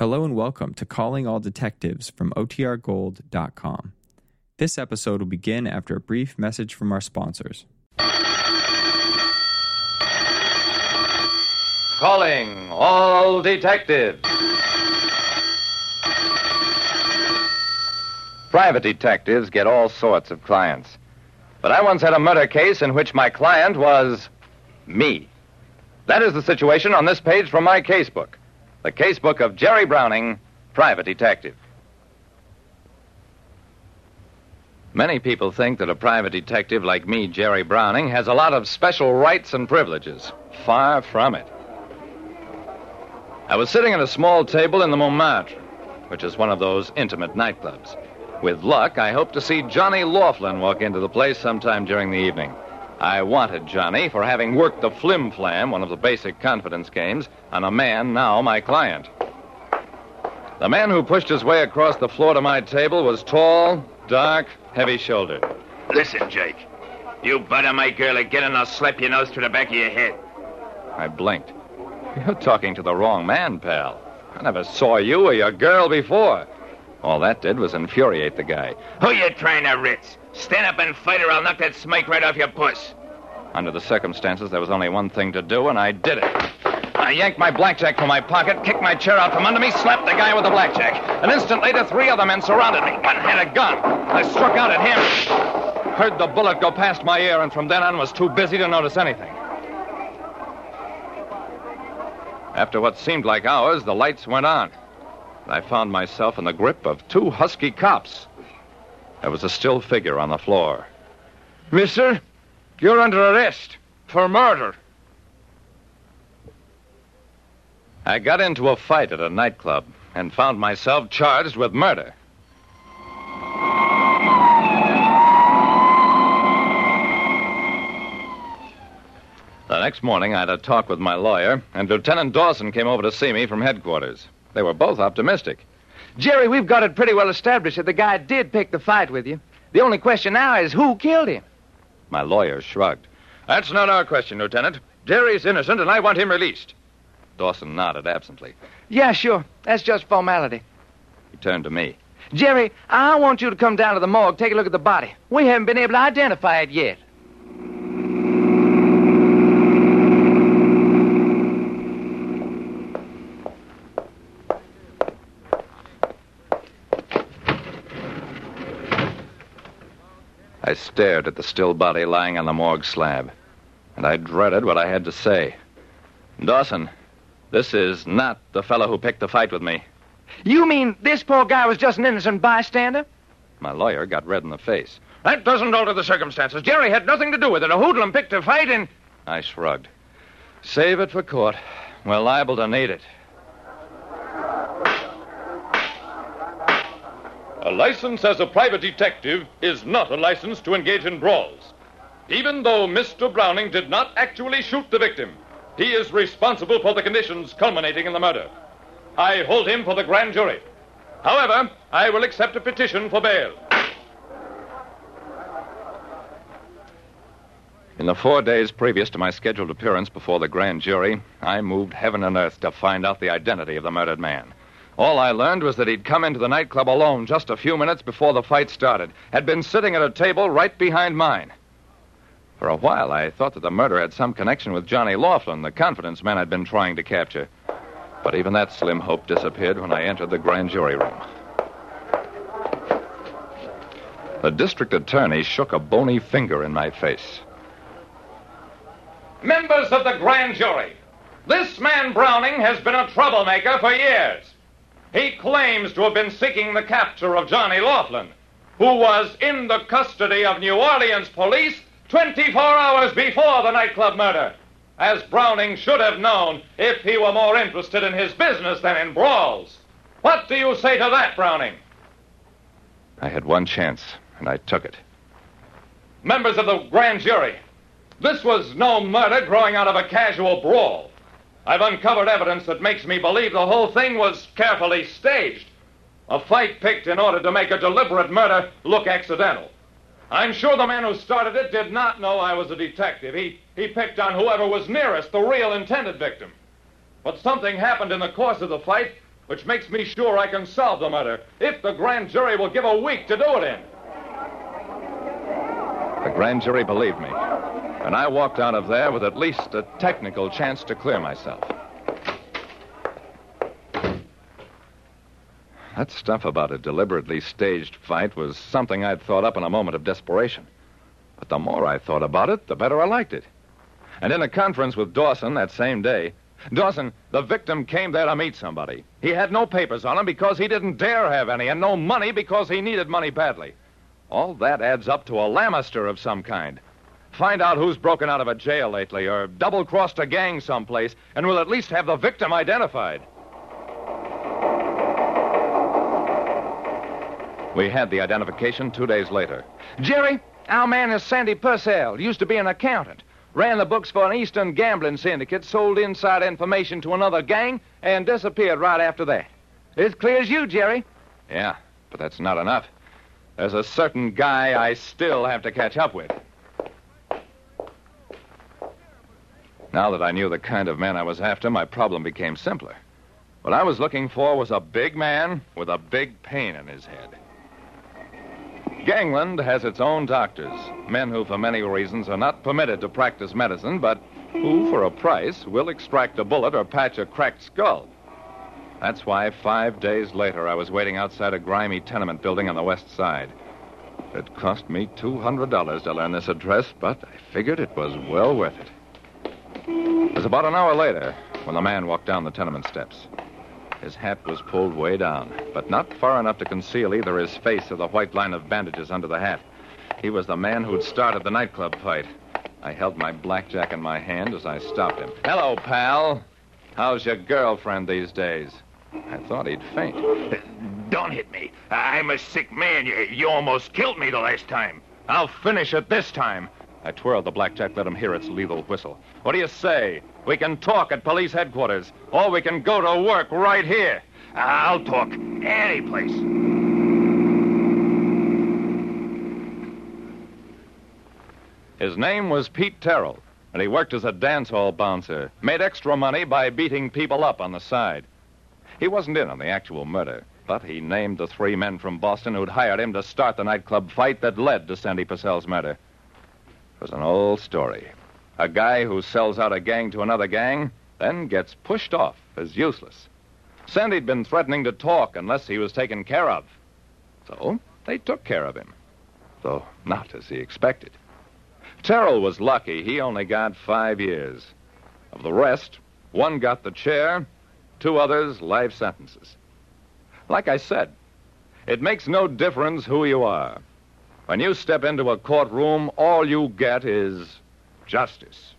Hello and welcome to Calling All Detectives from OTRGold.com. This episode will begin after a brief message from our sponsors. Calling all detectives. Private detectives get all sorts of clients. But I once had a murder case in which my client was me. That is the situation on this page from my casebook. The casebook of Jerry Browning, private detective. Many people think that a private detective like me, Jerry Browning, has a lot of special rights and privileges. Far from it. I was sitting at a small table in the Montmartre, which is one of those intimate nightclubs. With luck, I hope to see Johnny Laughlin walk into the place sometime during the evening. I wanted Johnny for having worked the flim flam, one of the basic confidence games, on a man now my client. The man who pushed his way across the floor to my table was tall, dark, heavy shouldered. Listen, Jake. You butter my girl again and I'll slap your nose to the back of your head. I blinked. You're talking to the wrong man, pal. I never saw you or your girl before. All that did was infuriate the guy. Who you trying to ritz? Stand up and fight or I'll knock that smike right off your puss. Under the circumstances, there was only one thing to do, and I did it. I yanked my blackjack from my pocket, kicked my chair out from under me, slapped the guy with the blackjack. An instant later, three other men surrounded me. One had a gun. I struck out at him. Heard the bullet go past my ear, and from then on was too busy to notice anything. After what seemed like hours, the lights went on. And I found myself in the grip of two husky cops. There was a still figure on the floor. Mister, you're under arrest for murder. I got into a fight at a nightclub and found myself charged with murder. The next morning, I had a talk with my lawyer, and Lieutenant Dawson came over to see me from headquarters. They were both optimistic. Jerry, we've got it pretty well established that the guy did pick the fight with you. The only question now is who killed him? My lawyer shrugged. That's not our question, Lieutenant. Jerry's innocent, and I want him released. Dawson nodded absently. Yeah, sure. That's just formality. He turned to me. Jerry, I want you to come down to the morgue, take a look at the body. We haven't been able to identify it yet. I stared at the still body lying on the morgue slab, and I dreaded what I had to say. Dawson, this is not the fellow who picked the fight with me. You mean this poor guy was just an innocent bystander? My lawyer got red in the face. That doesn't alter the circumstances. Jerry had nothing to do with it. A hoodlum picked a fight, and. I shrugged. Save it for court. We're liable to need it. A license as a private detective is not a license to engage in brawls. Even though Mr. Browning did not actually shoot the victim, he is responsible for the conditions culminating in the murder. I hold him for the grand jury. However, I will accept a petition for bail. In the four days previous to my scheduled appearance before the grand jury, I moved heaven and earth to find out the identity of the murdered man. All I learned was that he'd come into the nightclub alone just a few minutes before the fight started, had been sitting at a table right behind mine. For a while, I thought that the murder had some connection with Johnny Laughlin, the confidence man I'd been trying to capture. But even that slim hope disappeared when I entered the grand jury room. The district attorney shook a bony finger in my face. Members of the grand jury, this man Browning has been a troublemaker for years. He claims to have been seeking the capture of Johnny Laughlin, who was in the custody of New Orleans police 24 hours before the nightclub murder, as Browning should have known if he were more interested in his business than in brawls. What do you say to that, Browning? I had one chance, and I took it. Members of the grand jury, this was no murder growing out of a casual brawl. I've uncovered evidence that makes me believe the whole thing was carefully staged. A fight picked in order to make a deliberate murder look accidental. I'm sure the man who started it did not know I was a detective. He, he picked on whoever was nearest, the real intended victim. But something happened in the course of the fight which makes me sure I can solve the murder if the grand jury will give a week to do it in. The grand jury believed me, and I walked out of there with at least a technical chance to clear myself. That stuff about a deliberately staged fight was something I'd thought up in a moment of desperation. But the more I thought about it, the better I liked it. And in a conference with Dawson that same day, Dawson, the victim came there to meet somebody. He had no papers on him because he didn't dare have any, and no money because he needed money badly. All that adds up to a Lamister of some kind. Find out who's broken out of a jail lately or double crossed a gang someplace, and we'll at least have the victim identified. We had the identification two days later. Jerry, our man is Sandy Purcell. Used to be an accountant. Ran the books for an Eastern gambling syndicate, sold inside information to another gang, and disappeared right after that. Clear as you, Jerry. Yeah, but that's not enough. There's a certain guy I still have to catch up with. Now that I knew the kind of man I was after, my problem became simpler. What I was looking for was a big man with a big pain in his head. Gangland has its own doctors, men who, for many reasons, are not permitted to practice medicine, but who, for a price, will extract a bullet or patch a cracked skull. That's why five days later I was waiting outside a grimy tenement building on the west side. It cost me $200 to learn this address, but I figured it was well worth it. It was about an hour later when the man walked down the tenement steps. His hat was pulled way down, but not far enough to conceal either his face or the white line of bandages under the hat. He was the man who'd started the nightclub fight. I held my blackjack in my hand as I stopped him. Hello, pal. How's your girlfriend these days? I thought he'd faint. Don't hit me. I'm a sick man. You, you almost killed me the last time. I'll finish it this time. I twirled the blackjack, let him hear its lethal whistle. What do you say? We can talk at police headquarters, or we can go to work right here. I'll talk any place. His name was Pete Terrell, and he worked as a dance hall bouncer, made extra money by beating people up on the side. He wasn't in on the actual murder, but he named the three men from Boston who'd hired him to start the nightclub fight that led to Sandy Purcell's murder. Was an old story. A guy who sells out a gang to another gang, then gets pushed off as useless. Sandy'd been threatening to talk unless he was taken care of. So they took care of him, though not as he expected. Terrell was lucky. He only got five years. Of the rest, one got the chair, two others life sentences. Like I said, it makes no difference who you are. When you step into a courtroom, all you get is justice.